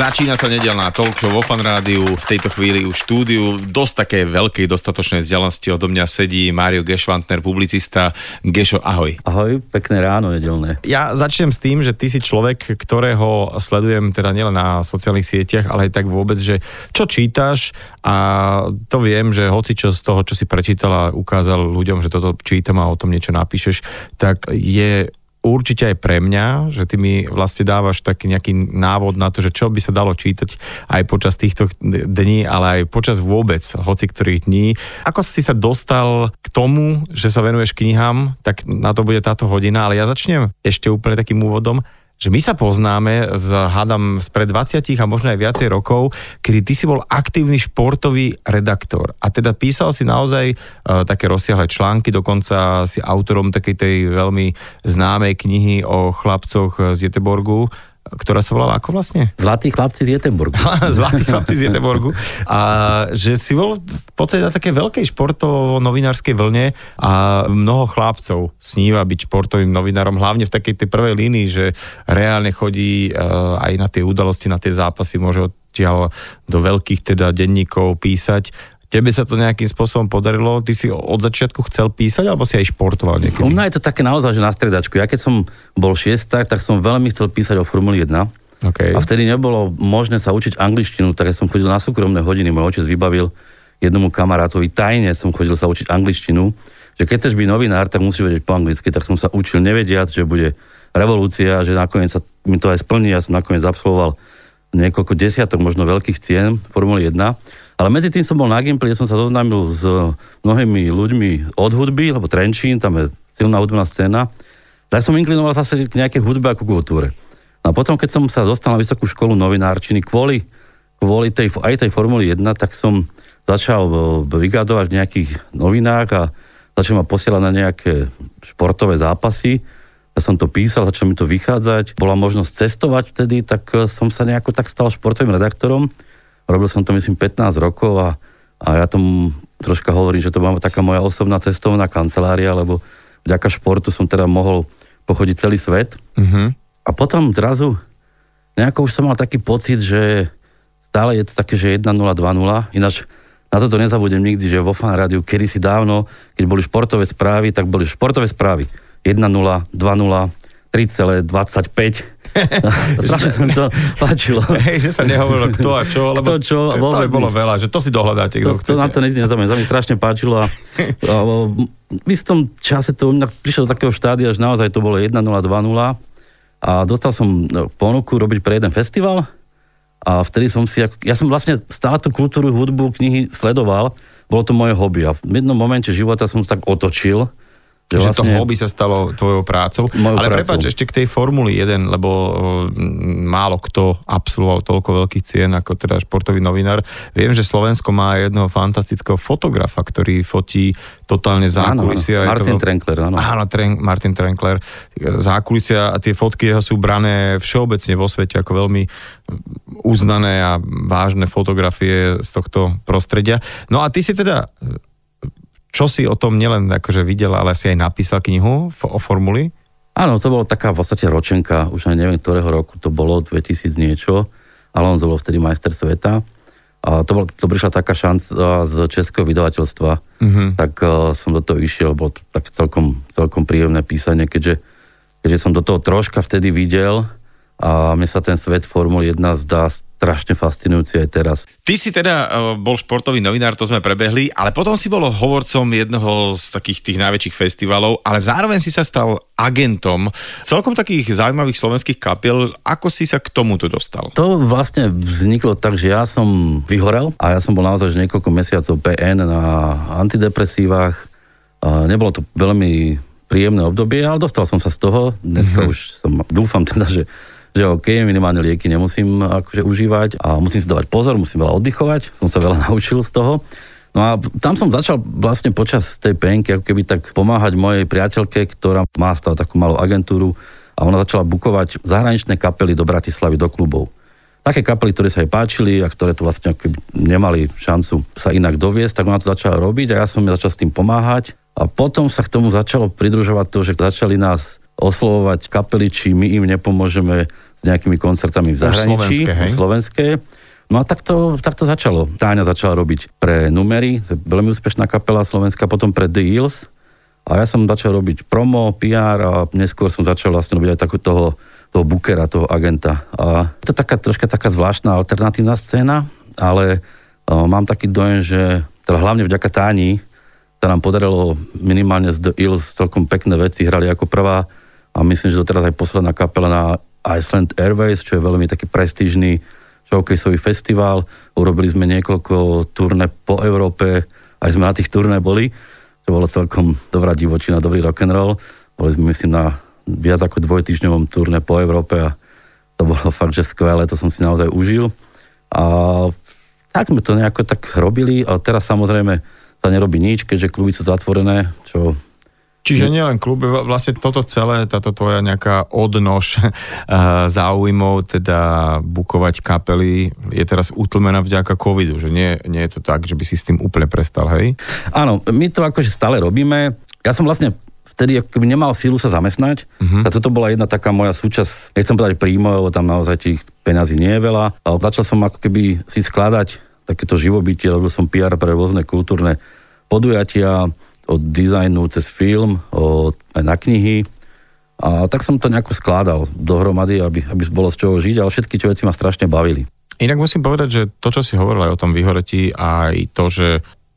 Začína sa nedelná talk show vo Fan Rádiu, v tejto chvíli už štúdiu, dosť také veľkej, dostatočnej vzdialenosti odo mňa sedí Mário Gešvantner, publicista. Gešo, ahoj. Ahoj, pekné ráno nedelné. Ja začnem s tým, že ty si človek, ktorého sledujem teda nielen na sociálnych sieťach, ale aj tak vôbec, že čo čítaš a to viem, že hoci čo z toho, čo si prečítal a ukázal ľuďom, že toto čítam a o tom niečo napíšeš, tak je určite aj pre mňa, že ty mi vlastne dávaš taký nejaký návod na to, že čo by sa dalo čítať aj počas týchto dní, ale aj počas vôbec hoci ktorých dní. Ako si sa dostal k tomu, že sa venuješ knihám, tak na to bude táto hodina, ale ja začnem ešte úplne takým úvodom že my sa poznáme, hádam, spred 20 a možno aj viacej rokov, kedy ty si bol aktívny športový redaktor. A teda písal si naozaj uh, také rozsiahle články, dokonca si autorom takej tej veľmi známej knihy o chlapcoch z Jeteborgu, ktorá sa volala ako vlastne? Zlatí chlapci z Jeteborgu. Zlatí chlapci z Jeteborgu. A že si bol v podstate na také veľkej športovo-novinárskej vlne a mnoho chlapcov sníva byť športovým novinárom, hlavne v takej tej prvej línii, že reálne chodí uh, aj na tie udalosti, na tie zápasy, môže odtiaľ do veľkých teda denníkov písať Tebe sa to nejakým spôsobom podarilo? Ty si od začiatku chcel písať, alebo si aj športoval niekedy? U mňa je to také naozaj, že na stredačku. Ja keď som bol šiestak, tak som veľmi chcel písať o Formuli 1. Okay. A vtedy nebolo možné sa učiť angličtinu, tak ja som chodil na súkromné hodiny. Môj otec vybavil jednomu kamarátovi tajne, som chodil sa učiť angličtinu, že keď chceš byť novinár, tak musíš vedieť po anglicky, tak som sa učil nevediac, že bude revolúcia, že nakoniec sa mi to aj splní. Ja som nakoniec absolvoval niekoľko desiatok, možno veľkých cien Formuly 1 ale medzi tým som bol na Gimply, kde som sa zoznámil s mnohými ľuďmi od hudby, lebo Trenčín, tam je silná hudobná scéna. Tak som inklinoval zase k nejakej hudbe a ku kultúre. A potom, keď som sa dostal na vysokú školu novinárčiny kvôli, kvôli tej, aj tej Formuli 1, tak som začal vygadovať v nejakých novinách a začal ma posielať na nejaké športové zápasy. Ja som to písal, začal mi to vychádzať. Bola možnosť cestovať vtedy, tak som sa nejako tak stal športovým redaktorom. Robil som to myslím 15 rokov a, a ja tomu troška hovorím, že to bola taká moja osobná cestovná kancelária, lebo vďaka športu som teda mohol pochodiť celý svet. Mm-hmm. A potom zrazu nejako už som mal taký pocit, že stále je to také, že 1-0, 2-0. Ináč na toto nezabudem nikdy, že vo fan rádiu kedysi dávno, keď boli športové správy, tak boli športové správy. 1-0, 2-0, 3,25 Strašne sa mi to páčilo. Hej, že sa nehovorilo kto a čo, lebo kto čo, to, to bolo veľa, že to si dohľadáte, kto to, to na to nezaujímavé, sa mi strašne páčilo a, a, v istom čase to prišlo do takého štádia, že naozaj to bolo 1-0, 2-0 a dostal som no, ponuku robiť pre jeden festival a vtedy som si, ja som vlastne stále tú kultúru, hudbu, knihy sledoval, bolo to moje hobby a v jednom momente života som to tak otočil že, vlastne... to hobby sa stalo tvojou prácou. Mojou Ale prepáč, ešte k tej Formuli 1, lebo málo kto absolvoval toľko veľkých cien ako teda športový novinár. Viem, že Slovensko má jedného fantastického fotografa, ktorý fotí totálne zákulisia. Áno, áno. Martin to... Trenkler, áno. Áno, Tren- Martin Trenkler. Zákulisia a tie fotky jeho sú brané všeobecne vo svete ako veľmi uznané a vážne fotografie z tohto prostredia. No a ty si teda čo si o tom nielen akože videl, ale si aj napísal knihu o formuli? Áno, to bolo taká v podstate ročenka, už neviem, ktorého roku to bolo, 2000 niečo. Alonso bol vtedy majster sveta. A to, bol, to prišla taká šanca z českého vydavateľstva, mm-hmm. tak uh, som do toho išiel, bolo to tak celkom, celkom príjemné písanie, keďže, keďže som do toho troška vtedy videl a mne sa ten svet Formuly 1 zdá strašne fascinujúci aj teraz. Ty si teda uh, bol športový novinár, to sme prebehli, ale potom si bol hovorcom jednoho z takých tých najväčších festivalov, ale zároveň si sa stal agentom celkom takých zaujímavých slovenských kapiel. Ako si sa k tomuto dostal? To vlastne vzniklo tak, že ja som vyhorel a ja som bol naozaj niekoľko mesiacov PN na antidepresívach. Nebolo to veľmi príjemné obdobie, ale dostal som sa z toho. Dneska mm-hmm. už som, dúfam teda, že že OK, minimálne lieky nemusím akože užívať a musím si dávať pozor, musím veľa oddychovať, som sa veľa naučil z toho. No a tam som začal vlastne počas tej penky ako keby tak pomáhať mojej priateľke, ktorá má stále takú malú agentúru a ona začala bukovať zahraničné kapely do Bratislavy, do klubov. Také kapely, ktoré sa jej páčili a ktoré to vlastne nemali šancu sa inak doviesť, tak ona to začala robiť a ja som mi začal s tým pomáhať. A potom sa k tomu začalo pridružovať to, že začali nás oslovovať kapely, či my im nepomôžeme s nejakými koncertami v zahraničí. slovenské, hej? slovenské. No a tak to, tak to začalo. Táňa začala robiť pre Numery, to veľmi úspešná kapela slovenská, potom pre The Hills. A ja som začal robiť promo, PR a neskôr som začal vlastne robiť aj takú toho, toho bookera, toho agenta. A to je taká, troška taká zvláštna alternatívna scéna, ale o, mám taký dojem, že teda hlavne vďaka Táni sa nám podarilo minimálne z The Hills celkom pekné veci, hrali ako prvá a myslím, že to teraz aj posledná kapela na Iceland Airways, čo je veľmi taký prestížny showcaseový festival, urobili sme niekoľko turné po Európe, aj sme na tých turné boli, to bolo celkom dobrá divočina, dobrý roll. Boli sme myslím na viac ako dvojtyžňovom turné po Európe a to bolo fakt, že skvelé, to som si naozaj užil. A tak sme to nejako tak robili, a teraz samozrejme sa nerobí nič, keďže kluby sú zatvorené, čo Čiže nielen klub, vlastne toto celé, táto tvoja nejaká odnož eh, záujmov, teda bukovať kapely, je teraz utlmená vďaka covidu, že nie, nie je to tak, že by si s tým úplne prestal, hej? Áno, my to akože stále robíme. Ja som vlastne vtedy keby nemal sílu sa zamestnať. Uh-huh. A toto bola jedna taká moja súčasť, nechcem povedať príjmo, lebo tam naozaj tých peňazí nie je veľa. Ale začal som ako keby si skladať takéto živobytie, robil som PR pre rôzne kultúrne podujatia, od dizajnu cez film, od, aj na knihy. A tak som to nejako skládal dohromady, aby, aby bolo z čoho žiť, ale všetky tie veci ma strašne bavili. Inak musím povedať, že to, čo si hovoril aj o tom vyhoretí, aj to, že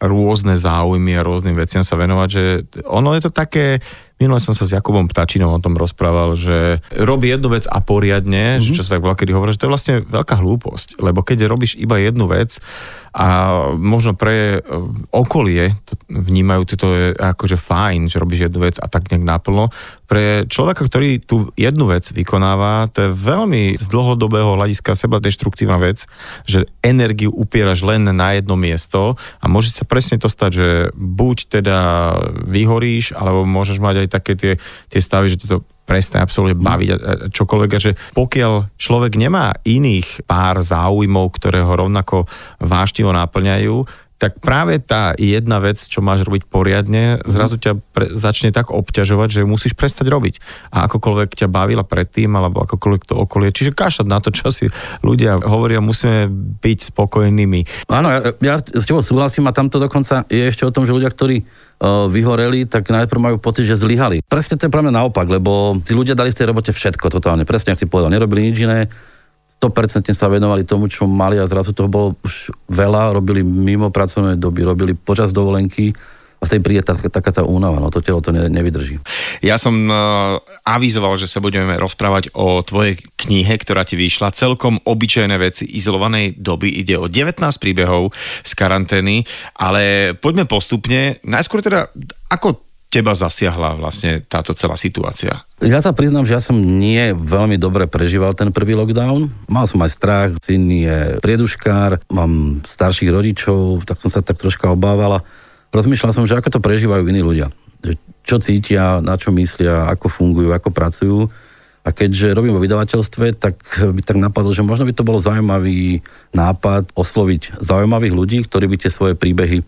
rôzne záujmy a rôznym veciam sa venovať, že ono je to také, minule som sa s Jakubom Ptačinom o tom rozprával, že robí jednu vec a poriadne, mm-hmm. že čo sa tak kedy hovorí, že to je vlastne veľká hlúposť, lebo keď robíš iba jednu vec, a možno pre e, okolie vnímajú to je akože fajn, že robíš jednu vec a tak nejak naplno. Pre človeka, ktorý tú jednu vec vykonáva, to je veľmi z dlhodobého hľadiska seba deštruktívna vec, že energiu upieraš len na jedno miesto a môže sa presne to stať, že buď teda vyhoríš, alebo môžeš mať aj také tie, tie stavy, že to prestane absolútne mhm. baviť a čokoľvek. A že pokiaľ človek nemá iných pár záujmov, ktoré ho rovnako váštivo naplňajú, tak práve tá jedna vec, čo máš robiť poriadne, mhm. zrazu ťa pre, začne tak obťažovať, že musíš prestať robiť. A akokoľvek ťa bavila predtým, alebo akokoľvek to okolie. Čiže kašať na to, čo si ľudia hovoria, musíme byť spokojnými. Áno, ja, ja s tebou súhlasím a tamto dokonca je ešte o tom, že ľudia, ktorí vyhoreli, tak najprv majú pocit, že zlyhali. Presne to je pre mňa naopak, lebo tí ľudia dali v tej robote všetko totálne. Presne, ak si povedal, nerobili nič iné, 100% sa venovali tomu, čo mali a zrazu toho bolo už veľa, robili mimo pracovné doby, robili počas dovolenky a vtedy príde tá, taká tá únava, no to telo to ne, nevydrží. Ja som uh, avizoval, že sa budeme rozprávať o tvojej knihe, ktorá ti vyšla, celkom obyčajné veci izolovanej doby, ide o 19 príbehov z karantény, ale poďme postupne, najskôr teda, ako teba zasiahla vlastne táto celá situácia? Ja sa priznám, že ja som nie veľmi dobre prežíval ten prvý lockdown. Mal som aj strach, syn je prieduškár, mám starších rodičov, tak som sa tak troška obávala. Rozmýšľal som, že ako to prežívajú iní ľudia. Že čo cítia, na čo myslia, ako fungujú, ako pracujú. A keďže robím vo vydavateľstve, tak by tak napadlo, že možno by to bolo zaujímavý nápad osloviť zaujímavých ľudí, ktorí by tie svoje príbehy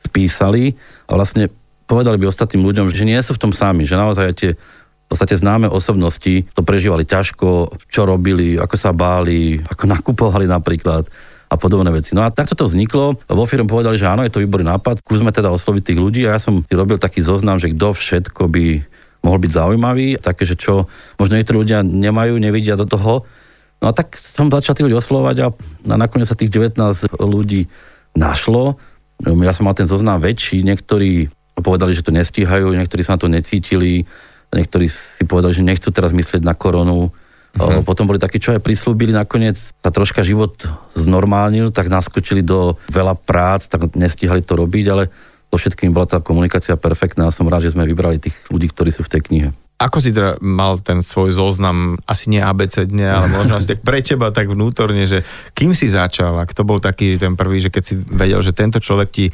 spísali a vlastne povedali by ostatným ľuďom, že nie sú v tom sami, že naozaj tie v podstate známe osobnosti to prežívali ťažko, čo robili, ako sa báli, ako nakupovali napríklad a podobné veci. No a takto to vzniklo. Vo firme povedali, že áno, je to výborný nápad, skúsme teda osloviť tých ľudí a ja som si robil taký zoznam, že kto všetko by mohol byť zaujímavý, také, že čo možno niektorí ľudia nemajú, nevidia do toho. No a tak som začal tých ľudí oslovať a, a nakoniec sa tých 19 ľudí našlo. Ja som mal ten zoznam väčší, niektorí povedali, že to nestíhajú, niektorí sa na to necítili, niektorí si povedali, že nechcú teraz myslieť na koronu. Uh-huh. Potom boli takí, čo aj prislúbili, nakoniec sa troška život znormálnil, tak naskočili do veľa prác, tak nestíhali to robiť, ale so všetkým bola tá komunikácia perfektná a som rád, že sme vybrali tých ľudí, ktorí sú v tej knihe. Ako si teda mal ten svoj zoznam, asi nie abecedne, ale možno asi tak pre teba tak vnútorne, že kým si začal a kto bol taký ten prvý, že keď si vedel, že tento človek ti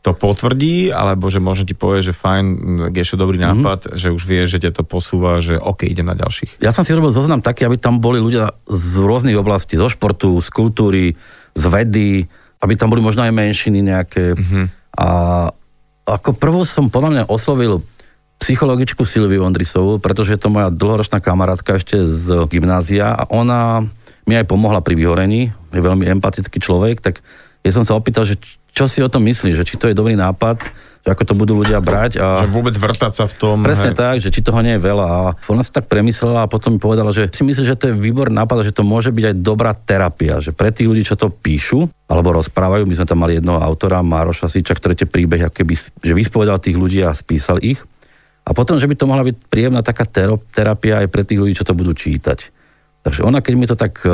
to potvrdí, alebo že možno ti povie, že fajn, je to dobrý mhm. nápad, mm-hmm. že už vie, že ťa to posúva, že OK, idem na ďalších. Ja som si robil zoznam taký, aby tam boli ľudia z rôznych oblastí, zo športu, z kultúry, z vedy, aby tam boli možno aj menšiny nejaké. Mm-hmm. A ako prvú som podľa mňa oslovil psychologičku Silviu Ondrisovú, pretože je to moja dlhoročná kamarátka ešte z gymnázia a ona mi aj pomohla pri vyhorení, je veľmi empatický človek, tak ja som sa opýtal, že čo si o tom myslíš, že či to je dobrý nápad, že ako to budú ľudia brať. A... Že vôbec vrtať sa v tom. Presne hej. tak, že či toho nie je veľa. A ona sa tak premyslela a potom mi povedala, že si myslí, že to je výborný nápad a že to môže byť aj dobrá terapia. Že pre tých ľudí, čo to píšu alebo rozprávajú, my sme tam mali jednoho autora, Mároša Siča, ktorý tie príbehy, keby, že vyspovedal tých ľudí a spísal ich. A potom, že by to mohla byť príjemná taká terapia aj pre tých ľudí, čo to budú čítať. Takže ona, keď mi to tak e,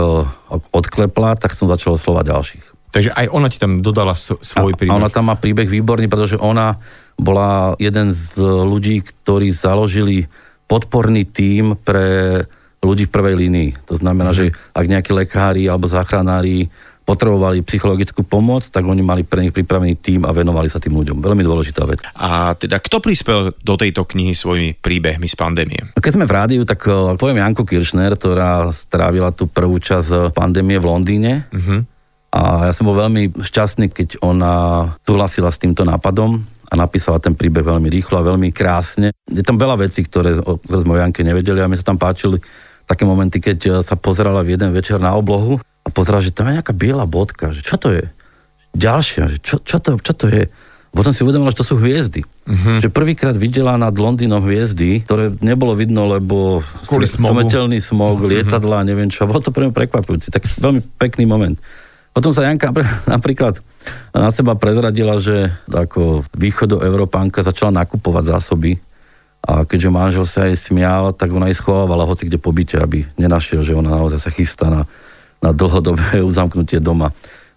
odklepla, tak som začal oslovať ďalších. Takže aj ona ti tam dodala svoj príbeh. A ona tam má príbeh výborný, pretože ona bola jeden z ľudí, ktorí založili podporný tím pre ľudí v prvej línii. To znamená, mm. že ak nejakí lekári alebo záchranári potrebovali psychologickú pomoc, tak oni mali pre nich pripravený tým a venovali sa tým ľuďom. Veľmi dôležitá vec. A teda kto prispel do tejto knihy svojimi príbehmi z pandémie? Keď sme v rádiu, tak eh, poviem Janko Kiršner, ktorá strávila tú prvú časť pandémie v Londýne. Mm-hmm a ja som bol veľmi šťastný, keď ona súhlasila s týmto nápadom a napísala ten príbeh veľmi rýchlo a veľmi krásne. Je tam veľa vecí, ktoré, ktoré sme o Janke nevedeli a mi sa tam páčili také momenty, keď sa pozerala v jeden večer na oblohu a pozerala, že tam je nejaká biela bodka, že čo to je? Ďalšia, že čo, čo, to, čo to je? Potom si uvedomila, že to sú hviezdy. Uh-huh. Že prvýkrát videla nad Londýnom hviezdy, ktoré nebolo vidno, lebo Kvôli smogu. smog, uh-huh. lietadla, neviem čo. Bolo to pre mňa prekvapujúci. Tak veľmi pekný moment. Potom sa Janka napríklad na seba prezradila, že ako východoeurópánka začala nakupovať zásoby a keďže manžel sa jej smial, tak ona ich schovávala hoci kde po byte, aby nenašiel, že ona naozaj sa chystá na, na dlhodobé uzamknutie doma.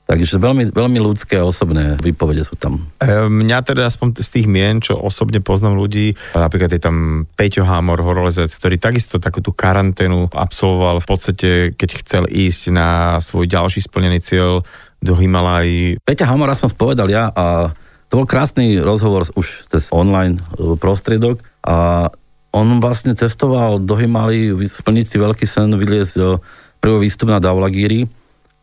Takže veľmi, veľmi ľudské a osobné výpovede sú tam. E, mňa teda aspoň z tých mien, čo osobne poznám ľudí, napríklad je tam Peťo Hámor, horolezec, ktorý takisto takú tú karanténu absolvoval v podstate, keď chcel ísť na svoj ďalší splnený cieľ do Himalají. Peťa Hámora som spovedal ja a to bol krásny rozhovor už cez online e, prostriedok a on vlastne cestoval do Himalí splniť si veľký sen, vyliezť prvý výstup na Daulagíri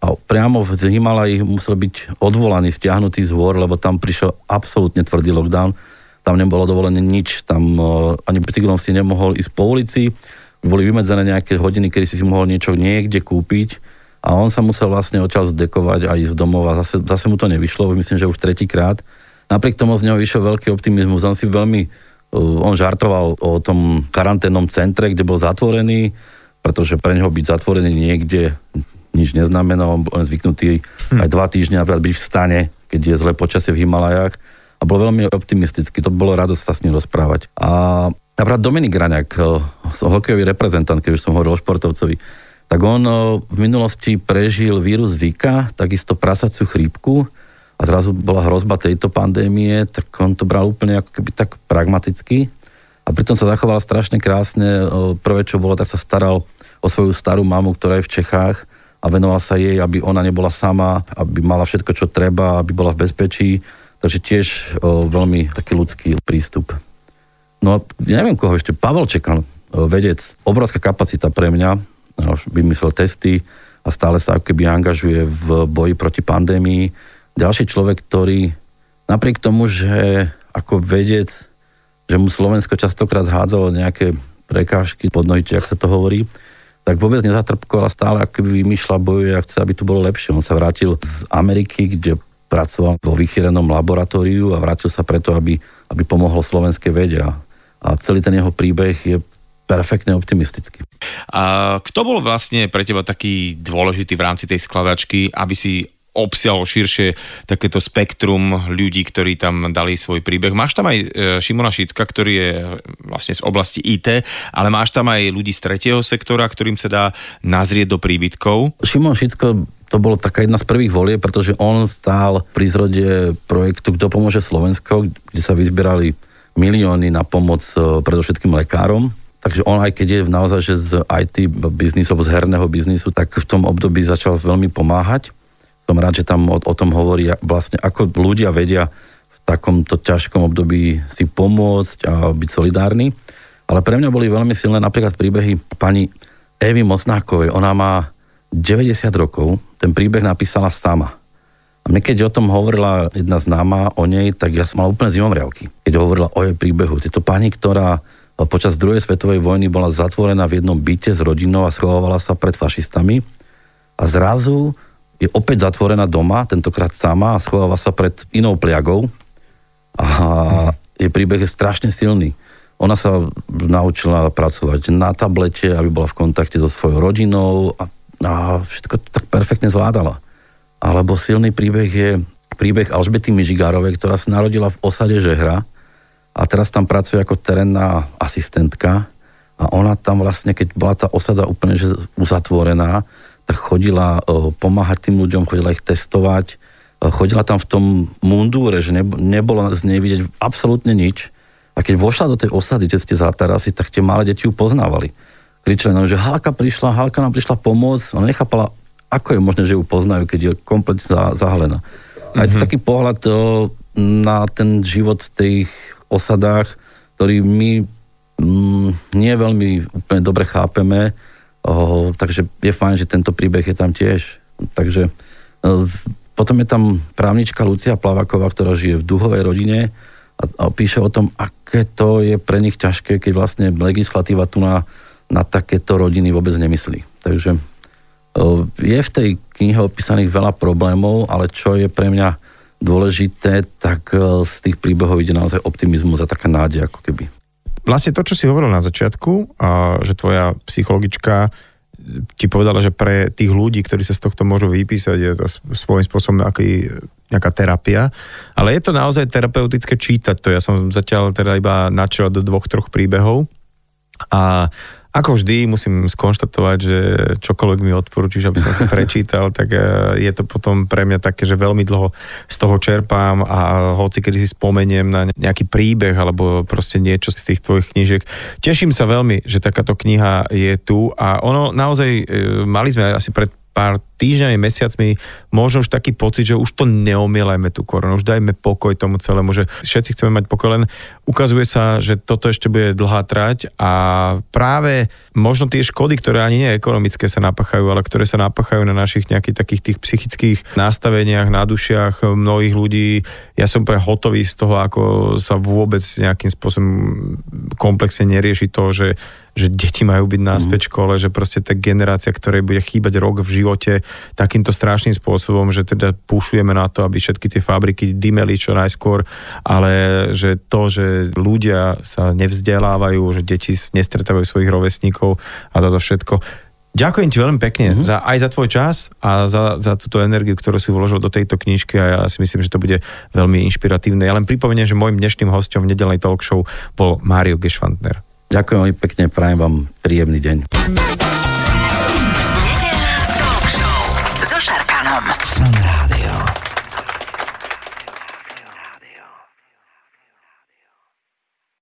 a priamo v Himalaji musel byť odvolaný, stiahnutý z hôr, lebo tam prišiel absolútne tvrdý lockdown. Tam nebolo dovolené nič, tam uh, ani bicyklom si nemohol ísť po ulici, boli vymedzené nejaké hodiny, kedy si si mohol niečo niekde kúpiť a on sa musel vlastne odtiaľ zdekovať a ísť domov a zase, zase mu to nevyšlo, myslím, že už tretíkrát. Napriek tomu z neho vyšiel veľký optimizmus, on si veľmi, uh, on žartoval o tom karanténnom centre, kde bol zatvorený, pretože pre neho byť zatvorený niekde nič neznamená, on bol zvyknutý hm. aj dva týždne napríklad byť v stane, keď je zlé počasie v Himalajách a bol veľmi optimistický, to bolo radosť sa s ním rozprávať. A napríklad Dominik Raňák, eh, hokejový reprezentant, keď už som hovoril o športovcovi, tak on eh, v minulosti prežil vírus Zika, takisto prasaciu chrípku a zrazu bola hrozba tejto pandémie, tak on to bral úplne ako keby tak pragmaticky a pritom sa zachoval strašne krásne. Eh, prvé, čo bolo, tak sa staral o svoju starú mamu, ktorá je v Čechách a venoval sa jej, aby ona nebola sama, aby mala všetko, čo treba, aby bola v bezpečí. Takže tiež o, veľmi taký ľudský prístup. No ja neviem koho ešte, Pavel Čekan, vedec, obrovská kapacita pre mňa, vymyslel testy a stále sa keby angažuje v boji proti pandémii. Ďalší človek, ktorý napriek tomu, že ako vedec, že mu Slovensko častokrát hádzalo nejaké prekážky pod nohy, ak sa to hovorí, tak vôbec nezatrpkoval stále akoby vymýšľa, bojuje a chce, aby tu bolo lepšie. On sa vrátil z Ameriky, kde pracoval vo vychýrenom laboratóriu a vrátil sa preto, aby, aby pomohol slovenskej vede. A celý ten jeho príbeh je perfektne optimistický. A kto bol vlastne pre teba taký dôležitý v rámci tej skladačky, aby si obsiahol širšie takéto spektrum ľudí, ktorí tam dali svoj príbeh. Máš tam aj e, Šimona Šicka, ktorý je vlastne z oblasti IT, ale máš tam aj ľudí z tretieho sektora, ktorým sa dá nazrieť do príbytkov. Šimon Šicko to bolo taká jedna z prvých volie, pretože on stál pri zrode projektu Kto pomôže Slovensko, kde sa vyzbierali milióny na pomoc e, predovšetkým lekárom. Takže on aj keď je naozaj že z IT biznisu, z herného biznisu, tak v tom období začal veľmi pomáhať som rád, že tam o, o tom hovorí vlastne, ako ľudia vedia v takomto ťažkom období si pomôcť a byť solidárni. Ale pre mňa boli veľmi silné napríklad príbehy pani Evy Mosnákovej. Ona má 90 rokov, ten príbeh napísala sama. A my keď o tom hovorila jedna známa o nej, tak ja som mal úplne zimomriavky. Keď hovorila o jej príbehu. Tieto pani, ktorá počas druhej svetovej vojny bola zatvorená v jednom byte s rodinou a schovávala sa pred fašistami a zrazu je opäť zatvorená doma, tentokrát sama a schováva sa pred inou pliagou a jej príbeh je strašne silný. Ona sa naučila pracovať na tablete, aby bola v kontakte so svojou rodinou a, a všetko to tak perfektne zvládala. Alebo silný príbeh je príbeh Alžbety Mižigárovej, ktorá sa narodila v osade Žehra a teraz tam pracuje ako terénna asistentka a ona tam vlastne, keď bola tá osada úplne že uzatvorená, tak chodila uh, pomáhať tým ľuďom, chodila ich testovať, uh, chodila tam v tom mundúre, že nebolo z nej vidieť absolútne nič. A keď vošla do tej osady, kde ste zatarasi, tak tie malé deti ju poznávali. Kričali nám, že Halka prišla, Halka nám prišla pomôcť. Ona nechápala, ako je možné, že ju poznajú, keď je kompletne zahalená. A je to mm-hmm. taký pohľad uh, na ten život tých osadách, ktorý my mm, nie veľmi úplne dobre chápeme, o, takže je fajn, že tento príbeh je tam tiež. Takže o, potom je tam právnička Lucia Plavaková, ktorá žije v duhovej rodine a, a píše o tom, aké to je pre nich ťažké, keď vlastne legislatíva tu na, na takéto rodiny vôbec nemyslí. Takže o, je v tej knihe opísaných veľa problémov, ale čo je pre mňa dôležité, tak e, z tých príbehov ide naozaj optimizmus a taká nádej ako keby. Vlastne to, čo si hovoril na začiatku, že tvoja psychologička ti povedala, že pre tých ľudí, ktorí sa z tohto môžu vypísať, je to svojím spôsobom aký, nejaká terapia. Ale je to naozaj terapeutické čítať to. Ja som zatiaľ teda iba načal do dvoch, troch príbehov. A ako vždy musím skonštatovať, že čokoľvek mi odporúčiš, aby som si prečítal, tak e, je to potom pre mňa také, že veľmi dlho z toho čerpám a hoci kedy si spomeniem na nejaký príbeh alebo proste niečo z tých tvojich knížiek. Teším sa veľmi, že takáto kniha je tu a ono naozaj, e, mali sme asi pred pár týždňami, mesiacmi možno už taký pocit, že už to neomielajme tú koronu, už dajme pokoj tomu celému, že všetci chceme mať pokoj, len ukazuje sa, že toto ešte bude dlhá trať a práve možno tie škody, ktoré ani nie ekonomické sa napachajú, ale ktoré sa napachajú na našich nejakých takých tých psychických nastaveniach, na dušiach mnohých ľudí, ja som úplne hotový z toho, ako sa vôbec nejakým spôsobom komplexne nerieši to, že že deti majú byť náspäť v škole, že proste tá generácia, ktorej bude chýbať rok v živote takýmto strašným spôsobom, že teda púšujeme na to, aby všetky tie fabriky dymeli čo najskôr, ale že to, že ľudia sa nevzdelávajú, že deti nestretávajú svojich rovesníkov a za to všetko. Ďakujem ti veľmi pekne mm-hmm. za, aj za tvoj čas a za, za túto energiu, ktorú si vložil do tejto knižky a ja si myslím, že to bude veľmi inšpiratívne. Ja len pripomeniem, že môjim dnešným hostom v nedelnej talk show bol Mário Gešvantner. Ďakujem veľmi pekne, prajem vám príjemný deň.